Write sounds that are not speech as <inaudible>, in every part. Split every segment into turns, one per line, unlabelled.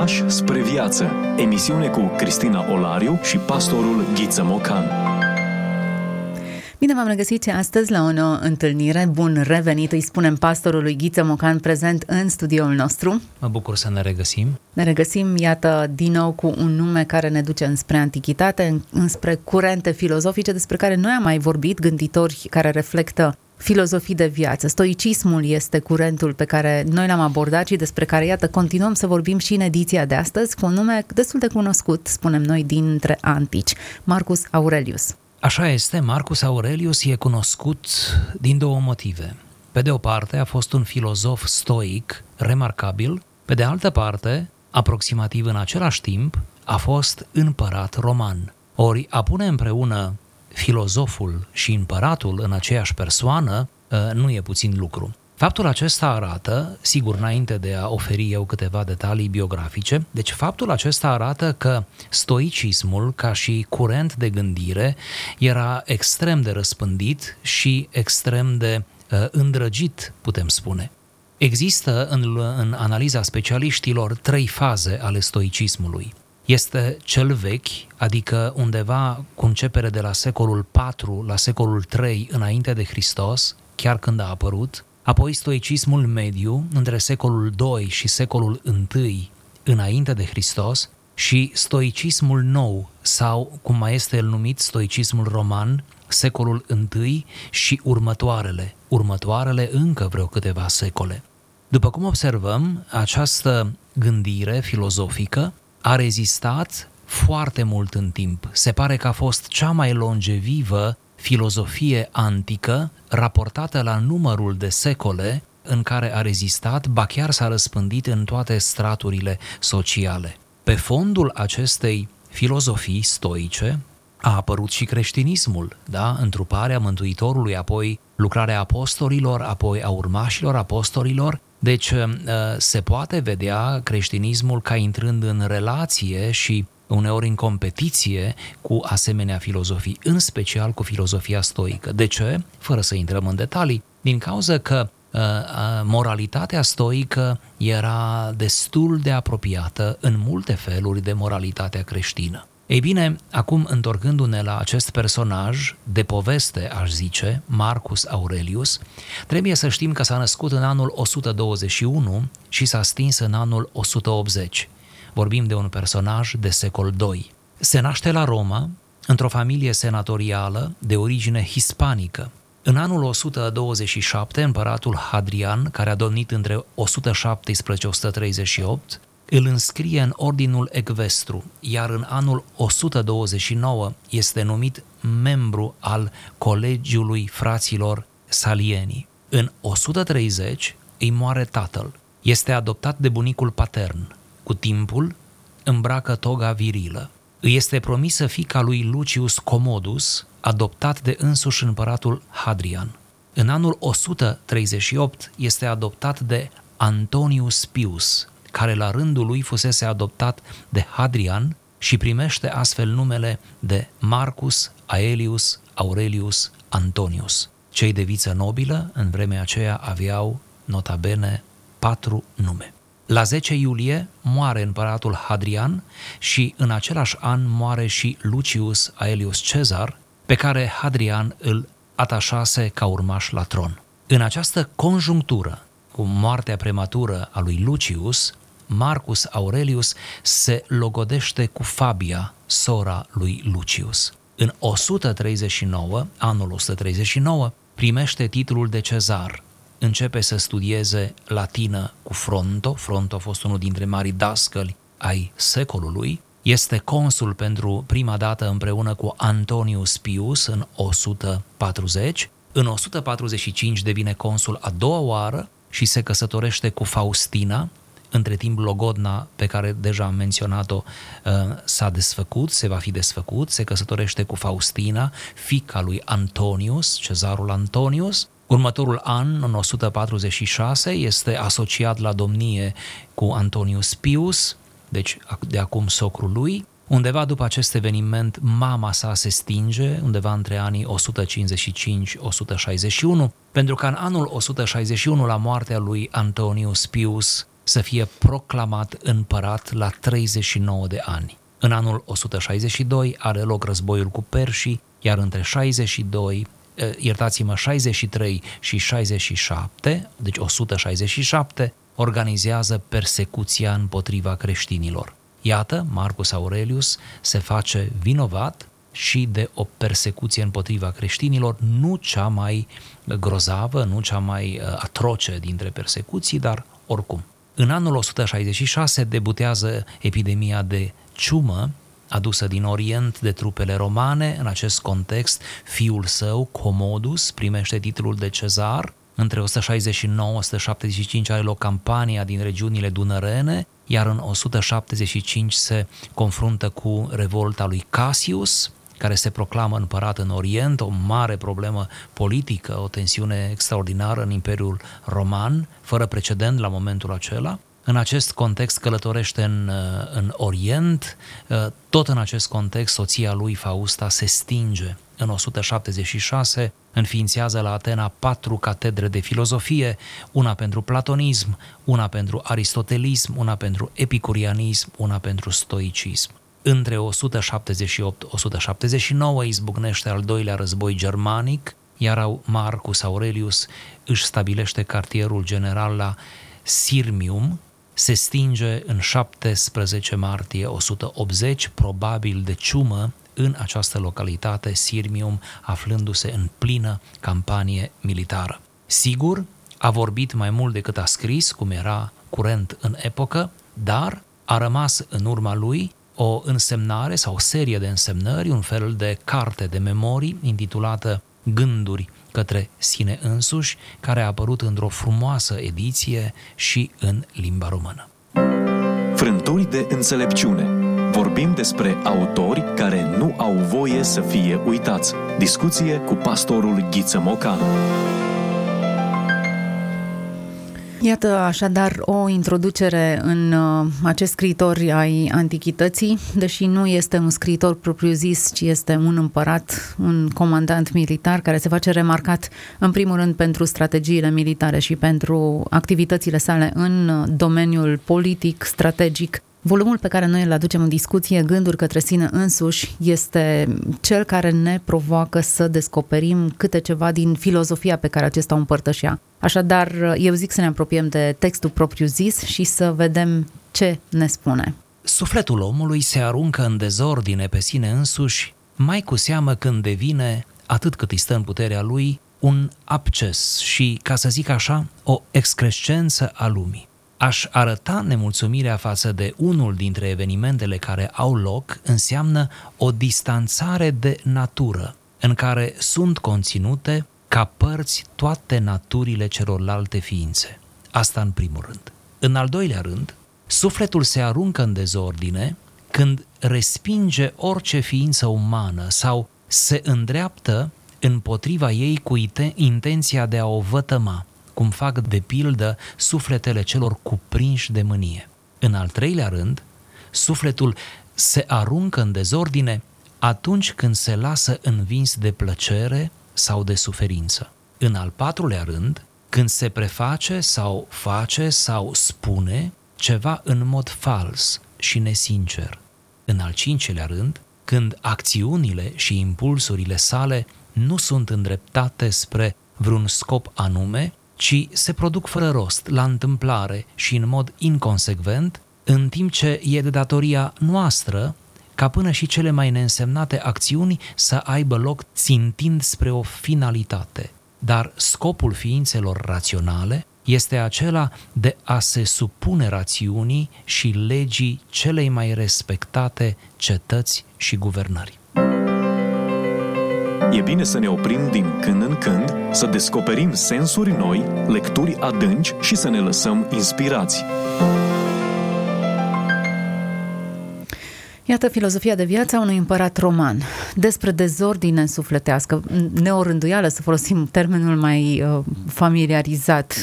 Pași spre viață. Emisiune cu Cristina Olariu și pastorul Ghiță Mocan.
Bine v-am regăsit și astăzi la o nouă întâlnire. Bun revenit, îi spunem pastorului Ghiță Mocan prezent în studioul nostru.
Mă bucur să ne regăsim.
Ne regăsim, iată, din nou cu un nume care ne duce înspre antichitate, înspre curente filozofice despre care noi am mai vorbit, gânditori care reflectă filozofii de viață. Stoicismul este curentul pe care noi l-am abordat și despre care, iată, continuăm să vorbim și în ediția de astăzi cu un nume destul de cunoscut, spunem noi, dintre antici, Marcus Aurelius.
Așa este, Marcus Aurelius e cunoscut din două motive. Pe de o parte, a fost un filozof stoic remarcabil, pe de altă parte, aproximativ în același timp, a fost împărat roman. Ori a pune împreună filozoful și împăratul în aceeași persoană ă, nu e puțin lucru. Faptul acesta arată, sigur, înainte de a oferi eu câteva detalii biografice, deci faptul acesta arată că stoicismul, ca și curent de gândire, era extrem de răspândit și extrem de uh, îndrăgit, putem spune. Există în, în analiza specialiștilor trei faze ale stoicismului este cel vechi, adică undeva cu începere de la secolul IV la secolul III înainte de Hristos, chiar când a apărut, apoi stoicismul mediu între secolul II și secolul I înainte de Hristos și stoicismul nou sau cum mai este el numit stoicismul roman, secolul I și următoarele, următoarele încă vreo câteva secole. După cum observăm, această gândire filozofică a rezistat foarte mult în timp. Se pare că a fost cea mai longevivă filozofie antică raportată la numărul de secole în care a rezistat, ba chiar s-a răspândit în toate straturile sociale. Pe fondul acestei filozofii stoice a apărut și creștinismul, da? întruparea Mântuitorului, apoi lucrarea apostolilor, apoi a urmașilor apostolilor, deci uh, se poate vedea creștinismul ca intrând în relație și uneori în competiție cu asemenea filozofii, în special cu filozofia stoică. De ce? Fără să intrăm în detalii, din cauza că uh, uh, moralitatea stoică era destul de apropiată în multe feluri de moralitatea creștină. Ei bine, acum întorcându-ne la acest personaj de poveste, aș zice, Marcus Aurelius, trebuie să știm că s-a născut în anul 121 și s-a stins în anul 180. Vorbim de un personaj de secol II. Se naște la Roma, într-o familie senatorială de origine hispanică. În anul 127, împăratul Hadrian, care a domnit între 117-138, îl înscrie în ordinul ecvestru, iar în anul 129 este numit membru al Colegiului Fraților Salieni. În 130 îi moare tatăl. Este adoptat de bunicul patern. Cu timpul îmbracă toga virilă. Îi este promisă fica lui Lucius Commodus, adoptat de însuși împăratul Hadrian. În anul 138 este adoptat de Antonius Pius, care la rândul lui fusese adoptat de Hadrian și primește astfel numele de Marcus Aelius Aurelius Antonius. Cei de viță nobilă în vremea aceea aveau, nota bene, patru nume. La 10 iulie moare împăratul Hadrian și în același an moare și Lucius Aelius Cezar, pe care Hadrian îl atașase ca urmaș la tron. În această conjunctură, cu moartea prematură a lui Lucius, Marcus Aurelius se logodește cu Fabia, sora lui Lucius. În 139, anul 139, primește titlul de cezar. Începe să studieze latină cu Fronto, Fronto a fost unul dintre mari dascăli ai secolului, este consul pentru prima dată împreună cu Antonius Pius în 140, în 145 devine consul a doua oară și se căsătorește cu Faustina, între timp, Logodna, pe care deja am menționat-o, uh, s-a desfăcut, se va fi desfăcut, se căsătorește cu Faustina, fica lui Antonius, cezarul Antonius. Următorul an, în 146, este asociat la domnie cu Antonius Pius, deci de acum socrul lui. Undeva după acest eveniment, mama sa se stinge, undeva între anii 155-161, pentru că în anul 161, la moartea lui Antonius Pius, să fie proclamat împărat la 39 de ani. În anul 162 are loc războiul cu perșii, iar între 62 eh, iertați-mă, 63 și 67, deci 167, organizează persecuția împotriva creștinilor. Iată, Marcus Aurelius se face vinovat și de o persecuție împotriva creștinilor, nu cea mai grozavă, nu cea mai eh, atroce dintre persecuții, dar oricum. În anul 166 debutează epidemia de ciumă adusă din Orient de trupele romane. În acest context, fiul său, Comodus, primește titlul de cezar. Între 169-175 are loc campania din regiunile dunărene, iar în 175 se confruntă cu revolta lui Cassius, care se proclamă împărat în Orient, o mare problemă politică, o tensiune extraordinară în Imperiul Roman, fără precedent la momentul acela. În acest context călătorește în, uh, în Orient, uh, tot în acest context soția lui Fausta se stinge. În 176 înființează la Atena patru catedre de filozofie, una pentru platonism, una pentru aristotelism, una pentru epicurianism, una pentru stoicism. Între 178-179 izbucnește al doilea război germanic, iar Marcus Aurelius își stabilește cartierul general la Sirmium, se stinge în 17 martie 180, probabil de ciumă, în această localitate, Sirmium, aflându-se în plină campanie militară. Sigur, a vorbit mai mult decât a scris, cum era curent în epocă, dar a rămas în urma lui o însemnare sau o serie de însemnări, un fel de carte de memorii intitulată Gânduri către sine însuși, care a apărut într-o frumoasă ediție și în limba română.
Frânturi de înțelepciune. Vorbim despre autori care nu au voie să fie uitați. Discuție cu pastorul Ghiță Mocanu.
Iată așadar o introducere în uh, acest scriitor ai antichității, deși nu este un scriitor propriu-zis, ci este un împărat, un comandant militar care se face remarcat în primul rând pentru strategiile militare și pentru activitățile sale în domeniul politic, strategic, Volumul pe care noi îl aducem în discuție, Gânduri către sine însuși, este cel care ne provoacă să descoperim câte ceva din filozofia pe care acesta o împărtășea. Așadar, eu zic să ne apropiem de textul propriu-zis și să vedem ce ne spune.
Sufletul omului se aruncă în dezordine pe sine însuși, mai cu seamă când devine, atât cât îi stă în puterea lui, un abces și, ca să zic așa, o excrescență a lumii aș arăta nemulțumirea față de unul dintre evenimentele care au loc înseamnă o distanțare de natură, în care sunt conținute ca părți toate naturile celorlalte ființe. Asta în primul rând. În al doilea rând, sufletul se aruncă în dezordine când respinge orice ființă umană sau se îndreaptă împotriva ei cu intenția de a o vătăma, cum fac de pildă sufletele celor cuprinși de mânie. În al treilea rând, sufletul se aruncă în dezordine atunci când se lasă învins de plăcere sau de suferință. În al patrulea rând, când se preface sau face sau spune ceva în mod fals și nesincer. În al cincelea rând, când acțiunile și impulsurile sale nu sunt îndreptate spre vreun scop anume, ci se produc fără rost, la întâmplare și în mod inconsecvent, în timp ce e de datoria noastră ca până și cele mai neînsemnate acțiuni să aibă loc țintind spre o finalitate. Dar scopul ființelor raționale este acela de a se supune rațiunii și legii celei mai respectate cetăți și guvernări.
E bine să ne oprim din când în când, să descoperim sensuri noi, lecturi adânci și să ne lăsăm inspirați.
Iată filozofia de viață a unui împărat roman. Despre dezordine sufletească, neorânduială, să folosim termenul mai uh, familiarizat.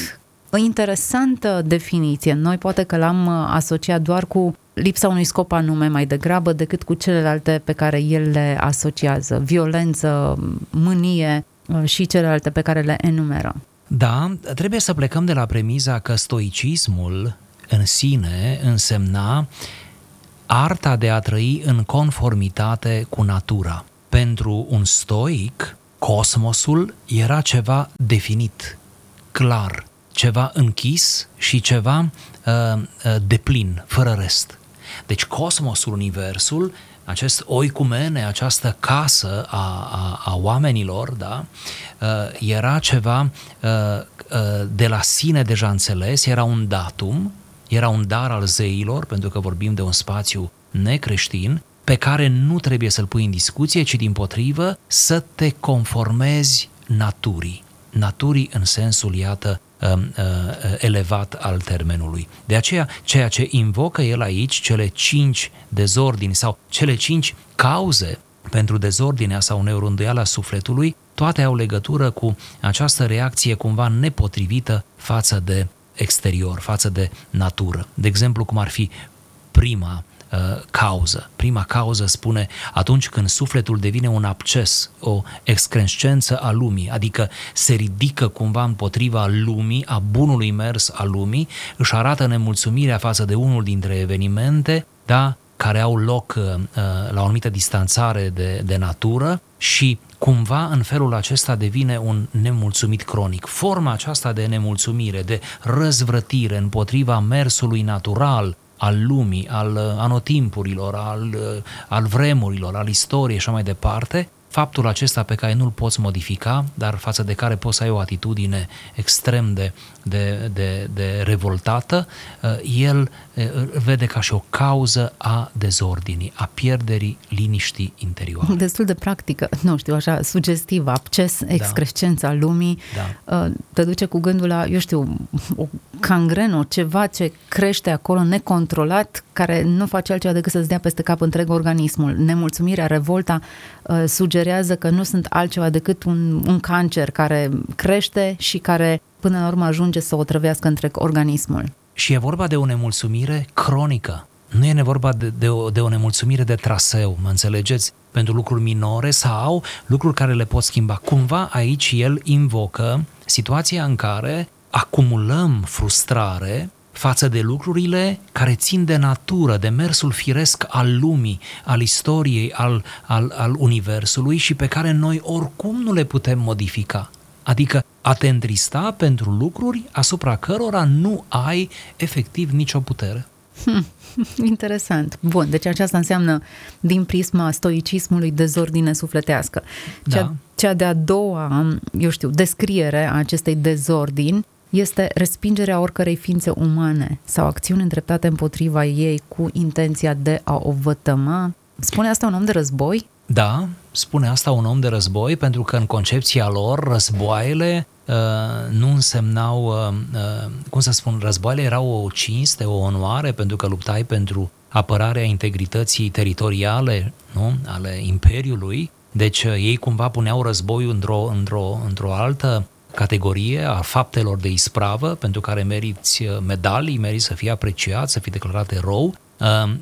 O interesantă definiție. Noi poate că l-am uh, asociat doar cu lipsa unui scop anume mai degrabă decât cu celelalte pe care el le asociază, violență, mânie uh, și celelalte pe care le enumeră.
Da, trebuie să plecăm de la premiza că stoicismul în sine însemna arta de a trăi în conformitate cu natura. Pentru un stoic, cosmosul era ceva definit, clar, ceva închis și ceva uh, uh, deplin, fără rest. Deci cosmosul, universul, acest oicumene, această casă a, a, a oamenilor, da, uh, era ceva uh, uh, de la sine deja înțeles, era un datum, era un dar al zeilor, pentru că vorbim de un spațiu necreștin, pe care nu trebuie să-l pui în discuție, ci din potrivă să te conformezi naturii. Naturii în sensul, iată, um, uh, elevat al termenului. De aceea, ceea ce invocă el aici, cele cinci dezordini sau cele cinci cauze pentru dezordinea sau neurânduiala sufletului, toate au legătură cu această reacție cumva nepotrivită față de exterior, față de natură. De exemplu, cum ar fi prima uh, cauză. Prima cauză spune atunci când sufletul devine un abces, o excrescență a lumii, adică se ridică cumva împotriva lumii, a bunului mers a lumii, își arată nemulțumirea față de unul dintre evenimente, da, care au loc uh, uh la o anumită distanțare de, de natură și cumva în felul acesta devine un nemulțumit cronic. Forma aceasta de nemulțumire, de răzvrătire împotriva mersului natural al lumii, al uh, anotimpurilor, al, uh, al vremurilor, al istoriei și așa mai departe, faptul acesta pe care nu-l poți modifica, dar față de care poți să ai o atitudine extrem de, de, de, de revoltată, uh, el îl vede ca și o cauză a dezordinii, a pierderii liniștii interioare.
Destul de practică, nu știu, așa, sugestiv, acces, da. excrescența lumii, da. te duce cu gândul la, eu știu, o cangrenă, ceva ce crește acolo necontrolat, care nu face altceva decât să-ți dea peste cap întreg organismul. Nemulțumirea, revolta sugerează că nu sunt altceva decât un, un cancer care crește și care până la urmă ajunge să o trăvească întreg organismul.
Și e vorba de o nemulțumire cronică. Nu e vorba de, de, o, de o nemulțumire de traseu, mă înțelegeți? Pentru lucruri minore sau lucruri care le pot schimba. Cumva aici el invocă situația în care acumulăm frustrare față de lucrurile care țin de natură, de mersul firesc al lumii, al istoriei, al, al, al universului și pe care noi oricum nu le putem modifica. Adică a te întrista pentru lucruri asupra cărora nu ai efectiv nicio putere.
Hmm, <laughs> interesant. Bun, deci aceasta înseamnă din prisma stoicismului dezordine sufletească. Cea, da. cea de-a doua, eu știu, descriere a acestei dezordini este respingerea oricărei ființe umane sau acțiuni îndreptate împotriva ei cu intenția de a o vătăma. Spune asta un om de război?
Da, spune asta un om de război, pentru că în concepția lor războaiele uh, nu însemnau, uh, uh, cum să spun, războaiele erau o cinste, o onoare, pentru că luptai pentru apărarea integrității teritoriale nu? ale Imperiului, deci uh, ei cumva puneau războiul într-o, într-o, într-o altă categorie a faptelor de ispravă pentru care meriți uh, medalii, meriți să fii apreciat, să fii declarat erou, um,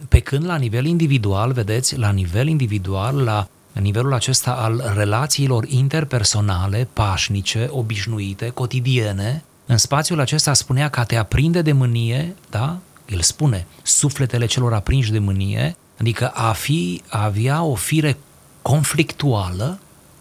pe când la nivel individual, vedeți, la nivel individual, la nivelul acesta al relațiilor interpersonale, pașnice, obișnuite, cotidiene, în spațiul acesta spunea că a te aprinde de mânie, da? El spune, sufletele celor aprinși de mânie, adică a, fi, a avea o fire conflictuală,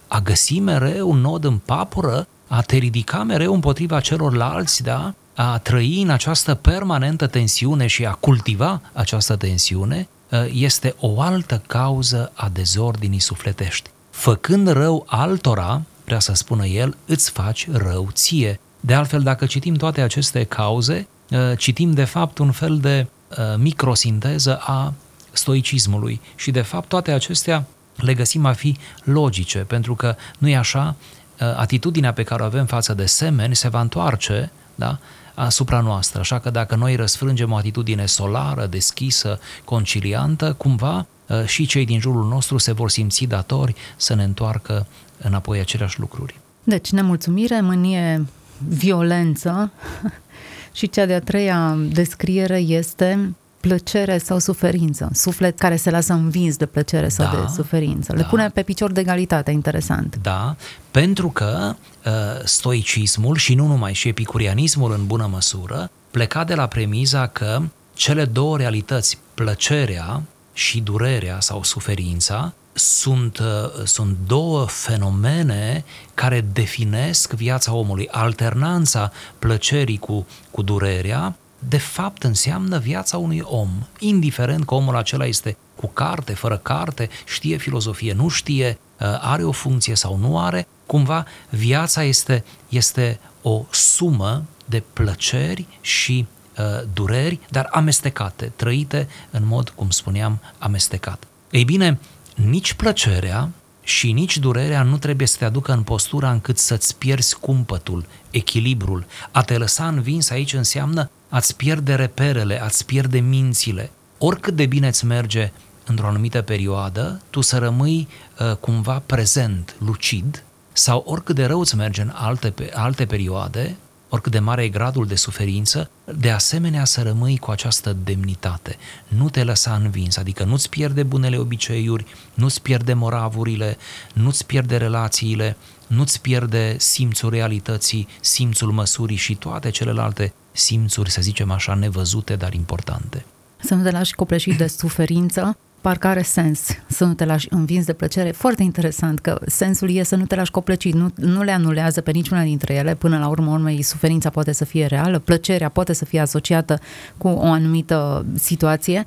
a găsi mereu un nod în papură a te ridica mereu împotriva celorlalți, da? A trăi în această permanentă tensiune și a cultiva această tensiune, ă, este o altă cauză a dezordinii sufletești. Făcând rău altora, vrea să spună el, îți faci rău ție. De altfel, dacă citim toate aceste cauze, ă, citim de fapt un fel de ă, microsinteză a stoicismului și de fapt toate acestea le găsim a fi logice, pentru că nu e așa, Uh, atitudinea pe care o avem față de semeni se va întoarce da, asupra noastră. Așa că dacă noi răsfrângem o atitudine solară, deschisă, conciliantă, cumva uh, și cei din jurul nostru se vor simți datori să ne întoarcă înapoi aceleași lucruri.
Deci, nemulțumire, mânie, violență <laughs> și cea de-a treia descriere este plăcere sau suferință, suflet care se lasă învins de plăcere sau da, de suferință. Le da. pune pe picior de egalitate, interesant.
Da, pentru că uh, stoicismul și nu numai și epicurianismul în bună măsură pleca de la premiza că cele două realități, plăcerea și durerea sau suferința, sunt, uh, sunt două fenomene care definesc viața omului. Alternanța plăcerii cu, cu durerea, de fapt înseamnă viața unui om, indiferent că omul acela este cu carte, fără carte, știe filozofie, nu știe, uh, are o funcție sau nu are, cumva viața este, este o sumă de plăceri și uh, dureri, dar amestecate, trăite în mod, cum spuneam, amestecat. Ei bine, nici plăcerea și nici durerea nu trebuie să te aducă în postura încât să-ți pierzi cumpătul, echilibrul. A te lăsa învins aici înseamnă a-ți pierde reperele, a-ți pierde mințile. Oricât de bine îți merge într-o anumită perioadă, tu să rămâi uh, cumva prezent, lucid, sau oricât de rău îți merge în alte, alte perioade, oricât de mare e gradul de suferință, de asemenea să rămâi cu această demnitate. Nu te lăsa învins, adică nu-ți pierde bunele obiceiuri, nu-ți pierde moravurile, nu-ți pierde relațiile, nu-ți pierde simțul realității, simțul măsurii și toate celelalte simțuri, să zicem așa, nevăzute, dar importante.
Să nu te lași copleșit de suferință, parcă are sens să nu te lași învins de plăcere. Foarte interesant că sensul e să nu te lași coplecit, nu, nu le anulează pe niciuna dintre ele. Până la urmă, urmei, suferința poate să fie reală, plăcerea poate să fie asociată cu o anumită situație,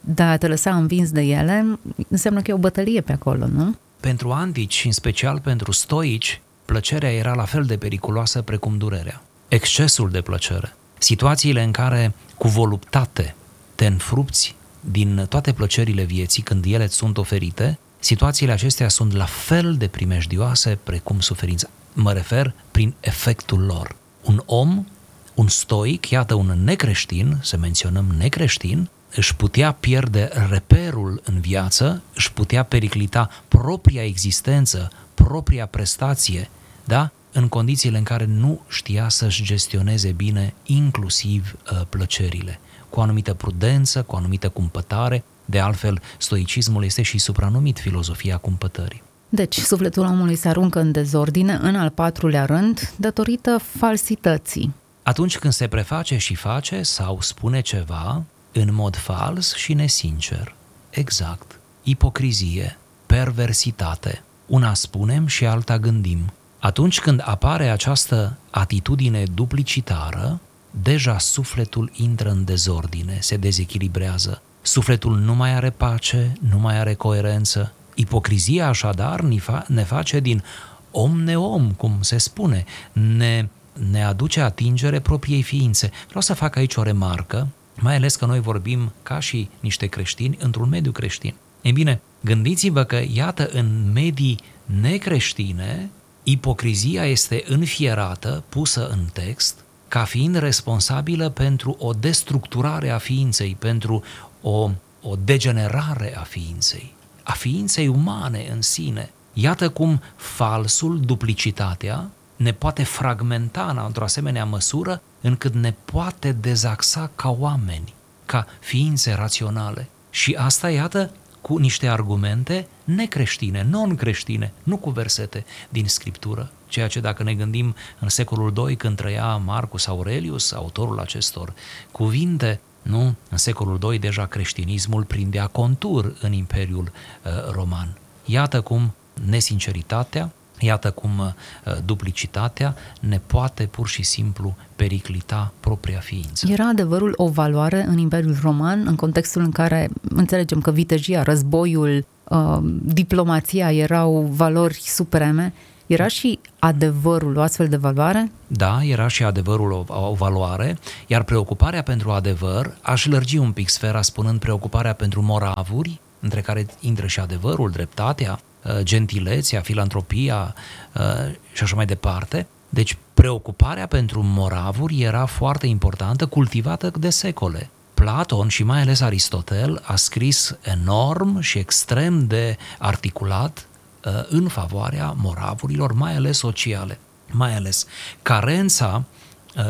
dar a te lăsa învins de ele înseamnă că e o bătălie pe acolo, nu?
Pentru antici și în special pentru stoici, plăcerea era la fel de periculoasă precum durerea. Excesul de plăcere. Situațiile în care, cu voluptate, te înfrupți din toate plăcerile vieții, când ele sunt oferite, situațiile acestea sunt la fel de primejdioase precum suferința. Mă refer prin efectul lor. Un om, un stoic, iată un necreștin, să menționăm necreștin, își putea pierde reperul în viață, își putea periclita propria existență, propria prestație, da? În condițiile în care nu știa să-și gestioneze bine inclusiv uh, plăcerile cu o anumită prudență, cu o anumită cumpătare. De altfel, stoicismul este și supranumit filozofia cumpătării.
Deci, sufletul omului se aruncă în dezordine, în al patrulea rând, datorită falsității.
Atunci când se preface și face sau spune ceva în mod fals și nesincer. Exact. Ipocrizie, perversitate. Una spunem și alta gândim. Atunci când apare această atitudine duplicitară, deja sufletul intră în dezordine, se dezechilibrează. Sufletul nu mai are pace, nu mai are coerență. Ipocrizia așadar ne face din om neom, cum se spune, ne, ne aduce atingere propriei ființe. Vreau să fac aici o remarcă, mai ales că noi vorbim ca și niște creștini într-un mediu creștin. Ei bine, gândiți-vă că, iată, în medii necreștine, ipocrizia este înfierată, pusă în text, ca fiind responsabilă pentru o destructurare a ființei, pentru o, o degenerare a ființei, a ființei umane în sine. Iată cum falsul, duplicitatea, ne poate fragmenta într-o asemenea măsură încât ne poate dezaxa ca oameni, ca ființe raționale. Și asta, iată, cu niște argumente necreștine, non-creștine, nu cu versete din Scriptură, ceea ce dacă ne gândim în secolul II când trăia Marcus Aurelius, autorul acestor cuvinte, nu? În secolul II deja creștinismul prindea contur în Imperiul uh, Roman. Iată cum nesinceritatea, Iată cum uh, duplicitatea ne poate pur și simplu periclita propria ființă.
Era adevărul o valoare în Imperiul Roman, în contextul în care înțelegem că vitejia, războiul, uh, diplomația erau valori supreme. Era și adevărul o astfel de valoare?
Da, era și adevărul o, o valoare, iar preocuparea pentru adevăr, aș lărgi un pic sfera spunând preocuparea pentru moravuri, între care intră și adevărul, dreptatea, Uh, gentilețea, filantropia uh, și așa mai departe. Deci preocuparea pentru moravuri era foarte importantă, cultivată de secole. Platon și mai ales Aristotel a scris enorm și extrem de articulat uh, în favoarea moravurilor, mai ales sociale. Mai ales carența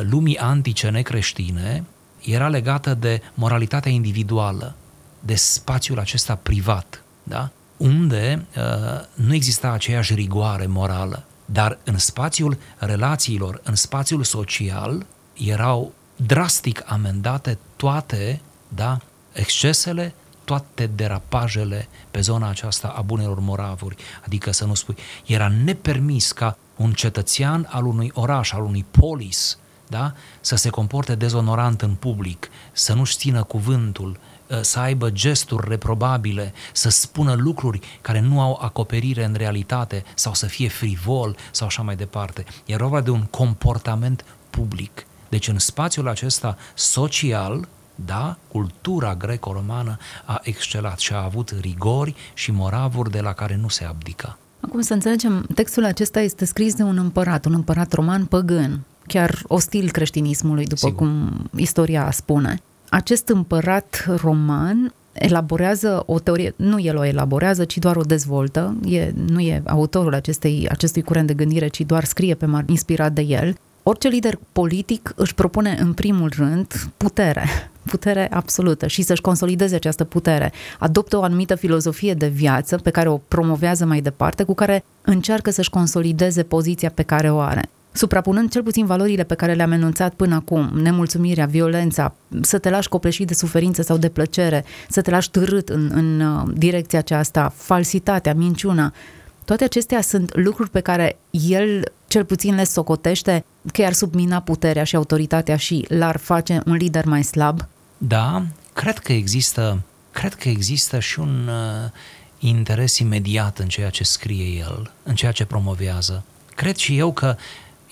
lumii antice necreștine era legată de moralitatea individuală, de spațiul acesta privat. Da? Unde uh, nu exista aceeași rigoare morală, dar în spațiul relațiilor, în spațiul social, erau drastic amendate toate, da, excesele, toate derapajele pe zona aceasta a bunelor moravuri. Adică să nu spui, era nepermis ca un cetățean al unui oraș, al unui polis, da? să se comporte dezonorant în public, să nu-și țină cuvântul, ă, să aibă gesturi reprobabile, să spună lucruri care nu au acoperire în realitate sau să fie frivol sau așa mai departe. E vorba de un comportament public. Deci în spațiul acesta social, da, cultura greco-romană a excelat și a avut rigori și moravuri de la care nu se abdica.
Acum să înțelegem, textul acesta este scris de un împărat, un împărat roman păgân, chiar ostil creștinismului, după Sigur. cum istoria spune. Acest împărat roman elaborează o teorie, nu el o elaborează, ci doar o dezvoltă, e, nu e autorul acestei, acestui curent de gândire, ci doar scrie pe mar, inspirat de el. Orice lider politic își propune în primul rând putere, <laughs> putere absolută și să-și consolideze această putere. Adoptă o anumită filozofie de viață pe care o promovează mai departe, cu care încearcă să-și consolideze poziția pe care o are suprapunând cel puțin valorile pe care le-am enunțat până acum, nemulțumirea, violența, să te lași copleșit de suferință sau de plăcere, să te lași târât în, în uh, direcția aceasta, falsitatea, minciuna, toate acestea sunt lucruri pe care el cel puțin le socotește că i-ar submina puterea și autoritatea și l-ar face un lider mai slab?
Da, cred că există, cred că există și un uh, interes imediat în ceea ce scrie el, în ceea ce promovează. Cred și eu că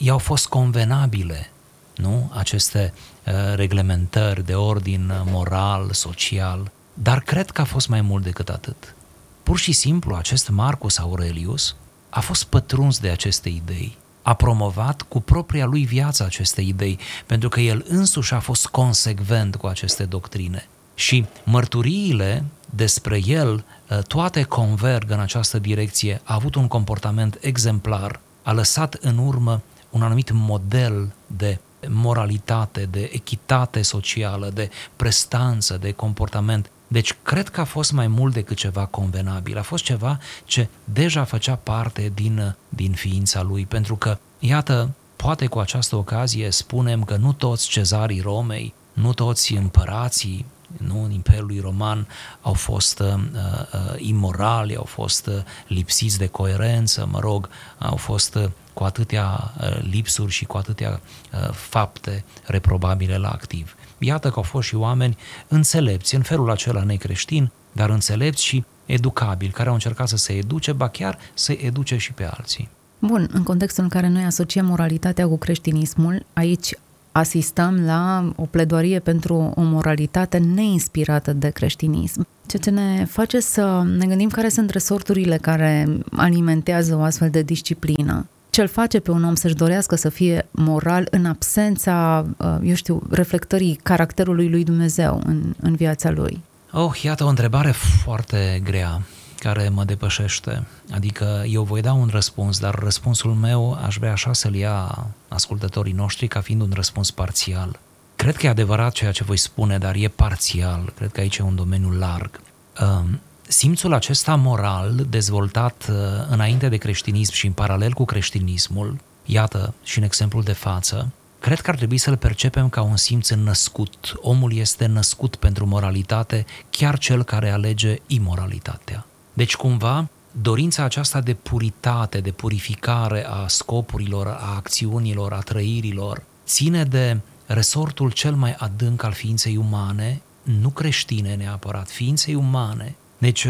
i-au fost convenabile nu? aceste uh, reglementări de ordin moral, social, dar cred că a fost mai mult decât atât. Pur și simplu, acest Marcus Aurelius a fost pătruns de aceste idei, a promovat cu propria lui viață aceste idei, pentru că el însuși a fost consecvent cu aceste doctrine. Și mărturiile despre el, uh, toate converg în această direcție, a avut un comportament exemplar, a lăsat în urmă un anumit model de moralitate, de echitate socială, de prestanță, de comportament. Deci cred că a fost mai mult decât ceva convenabil, a fost ceva ce deja făcea parte din, din ființa lui, pentru că, iată, poate cu această ocazie spunem că nu toți cezarii Romei, nu toți împărații nu, în Imperiul Roman au fost uh, uh, imorali, au fost uh, lipsiți de coerență, mă rog, au fost uh, cu atâtea uh, lipsuri și cu atâtea uh, fapte reprobabile la activ. Iată că au fost și oameni înțelepți, în felul acela necreștin, dar înțelepți și educabili, care au încercat să se educe, ba chiar să educe și pe alții.
Bun, în contextul în care noi asociem moralitatea cu creștinismul, aici asistăm la o pledoarie pentru o moralitate neinspirată de creștinism, ceea ce ne face să ne gândim care sunt resorturile care alimentează o astfel de disciplină. Ce-l face pe un om să-și dorească să fie moral în absența, uh, eu știu, reflectării caracterului lui Dumnezeu în, în viața lui?
Oh, iată o întrebare foarte grea care mă depășește. Adică eu voi da un răspuns, dar răspunsul meu aș vrea așa să-l ia ascultătorii noștri ca fiind un răspuns parțial. Cred că e adevărat ceea ce voi spune, dar e parțial. Cred că aici e un domeniu larg. Um, simțul acesta moral, dezvoltat uh, înainte de creștinism și în paralel cu creștinismul, iată și în exemplul de față, cred că ar trebui să-l percepem ca un simț născut. Omul este născut pentru moralitate, chiar cel care alege imoralitatea. Deci, cumva, dorința aceasta de puritate, de purificare a scopurilor, a acțiunilor, a trăirilor, ține de resortul cel mai adânc al ființei umane, nu creștine neapărat, ființei umane. Deci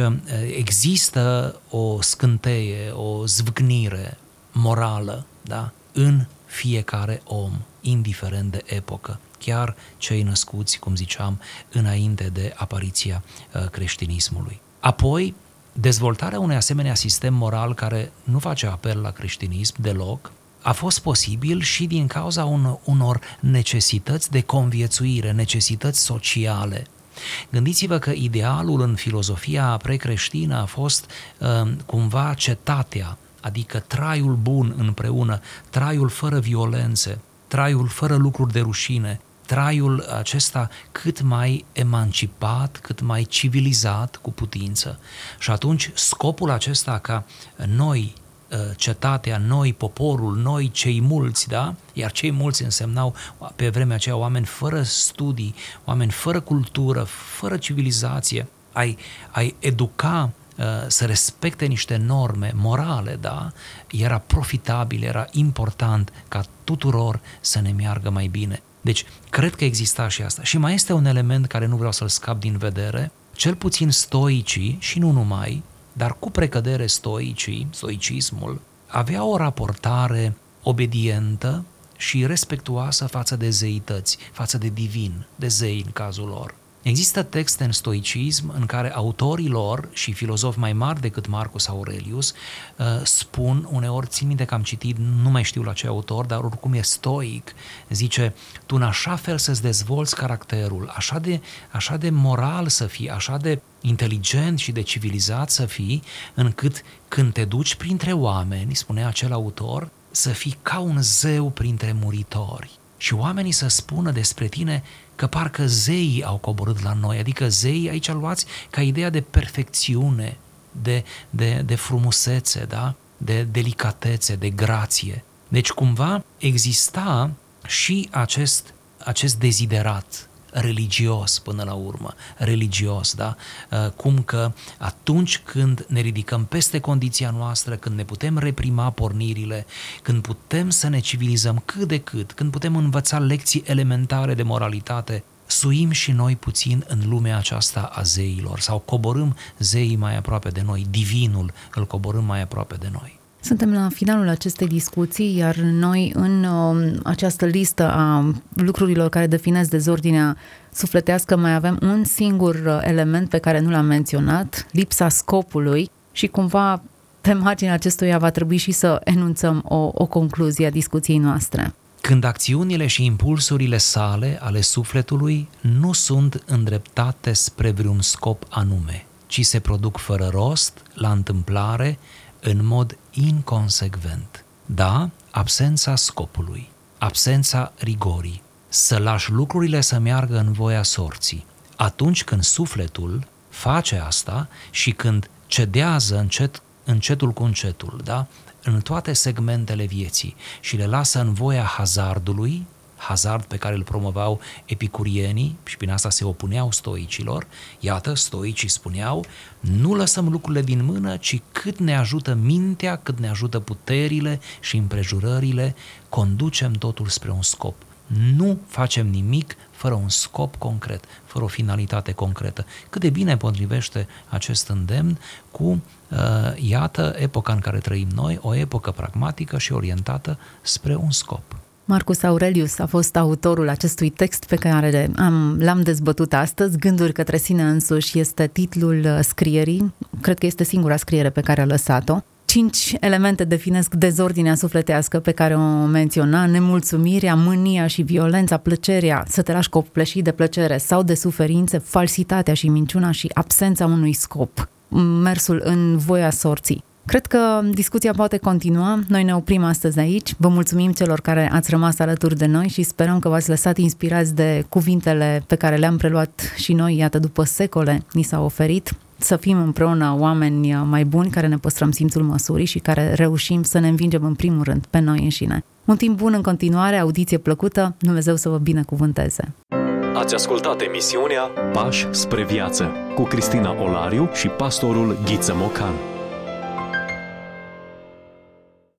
există o scânteie, o zvâgnire morală da? în fiecare om, indiferent de epocă, chiar cei născuți, cum ziceam, înainte de apariția creștinismului. Apoi, Dezvoltarea unui asemenea sistem moral care nu face apel la creștinism deloc, a fost posibil și din cauza un, unor necesități de conviețuire, necesități sociale. Gândiți-vă că idealul în filozofia precreștină a fost uh, cumva cetatea, adică traiul bun împreună, traiul fără violențe, traiul fără lucruri de rușine, traiul acesta cât mai emancipat, cât mai civilizat cu putință. Și atunci scopul acesta ca noi uh, cetatea, noi, poporul, noi, cei mulți, da? Iar cei mulți însemnau pe vremea aceea oameni fără studii, oameni fără cultură, fără civilizație. Ai, ai educa uh, să respecte niște norme morale, da? Era profitabil, era important ca tuturor să ne meargă mai bine. Deci, cred că exista și asta. Și mai este un element care nu vreau să-l scap din vedere, cel puțin stoicii, și nu numai, dar cu precădere stoicii, stoicismul, avea o raportare obedientă și respectuoasă față de zeități, față de divin, de zei în cazul lor. Există texte în stoicism în care autorii lor și filozofi mai mari decât Marcus Aurelius uh, spun, uneori țin minte că am citit, nu mai știu la ce autor, dar oricum e stoic, zice, tu în așa fel să-ți dezvolți caracterul, așa de, așa de moral să fii, așa de inteligent și de civilizat să fii, încât când te duci printre oameni, spunea acel autor, să fii ca un zeu printre muritori. Și oamenii să spună despre tine că parcă zeii au coborât la noi, adică zeii aici luați ca ideea de perfecțiune, de, de, de frumusețe, da? de delicatețe, de grație. Deci cumva exista și acest, acest deziderat religios până la urmă, religios, da? Uh, cum că atunci când ne ridicăm peste condiția noastră, când ne putem reprima pornirile, când putem să ne civilizăm cât de cât, când putem învăța lecții elementare de moralitate, suim și noi puțin în lumea aceasta a zeilor sau coborâm zeii mai aproape de noi, divinul îl coborâm mai aproape de noi.
Suntem la finalul acestei discuții, iar noi în uh, această listă a lucrurilor care definesc dezordinea sufletească mai avem un singur uh, element pe care nu l-am menționat, lipsa scopului și cumva pe marginea acestuia va trebui și să enunțăm o, o concluzie a discuției noastre.
Când acțiunile și impulsurile sale ale sufletului nu sunt îndreptate spre vreun scop anume, ci se produc fără rost, la întâmplare, în mod inconsecvent. Da, absența scopului, absența rigorii, să lași lucrurile să meargă în voia sorții. Atunci când sufletul face asta și când cedează încet, încetul cu încetul, da? în toate segmentele vieții și le lasă în voia hazardului, hazard pe care îl promovau epicurienii și prin asta se opuneau stoicilor, iată, stoicii spuneau, nu lăsăm lucrurile din mână, ci cât ne ajută mintea, cât ne ajută puterile și împrejurările, conducem totul spre un scop. Nu facem nimic fără un scop concret, fără o finalitate concretă. Cât de bine potrivește acest îndemn cu, uh, iată, epoca în care trăim noi, o epocă pragmatică și orientată spre un scop.
Marcus Aurelius a fost autorul acestui text pe care am, l-am dezbătut astăzi. Gânduri către sine însuși este titlul uh, scrierii. Cred că este singura scriere pe care a lăsat-o. Cinci elemente definesc dezordinea sufletească pe care o menționa, nemulțumirea, mânia și violența, plăcerea, să te lași copleșit de plăcere sau de suferințe, falsitatea și minciuna și absența unui scop, mersul în voia sorții. Cred că discuția poate continua. Noi ne oprim astăzi aici. Vă mulțumim celor care ați rămas alături de noi și sperăm că v-ați lăsat inspirați de cuvintele pe care le-am preluat și noi, iată, după secole ni s-au oferit. Să fim împreună oameni mai buni care ne păstrăm simțul măsurii și care reușim să ne învingem în primul rând pe noi înșine. Un timp bun în continuare, audiție plăcută, Dumnezeu să vă binecuvânteze!
Ați ascultat emisiunea Pași spre viață cu Cristina Olariu și pastorul Ghiță Mocan.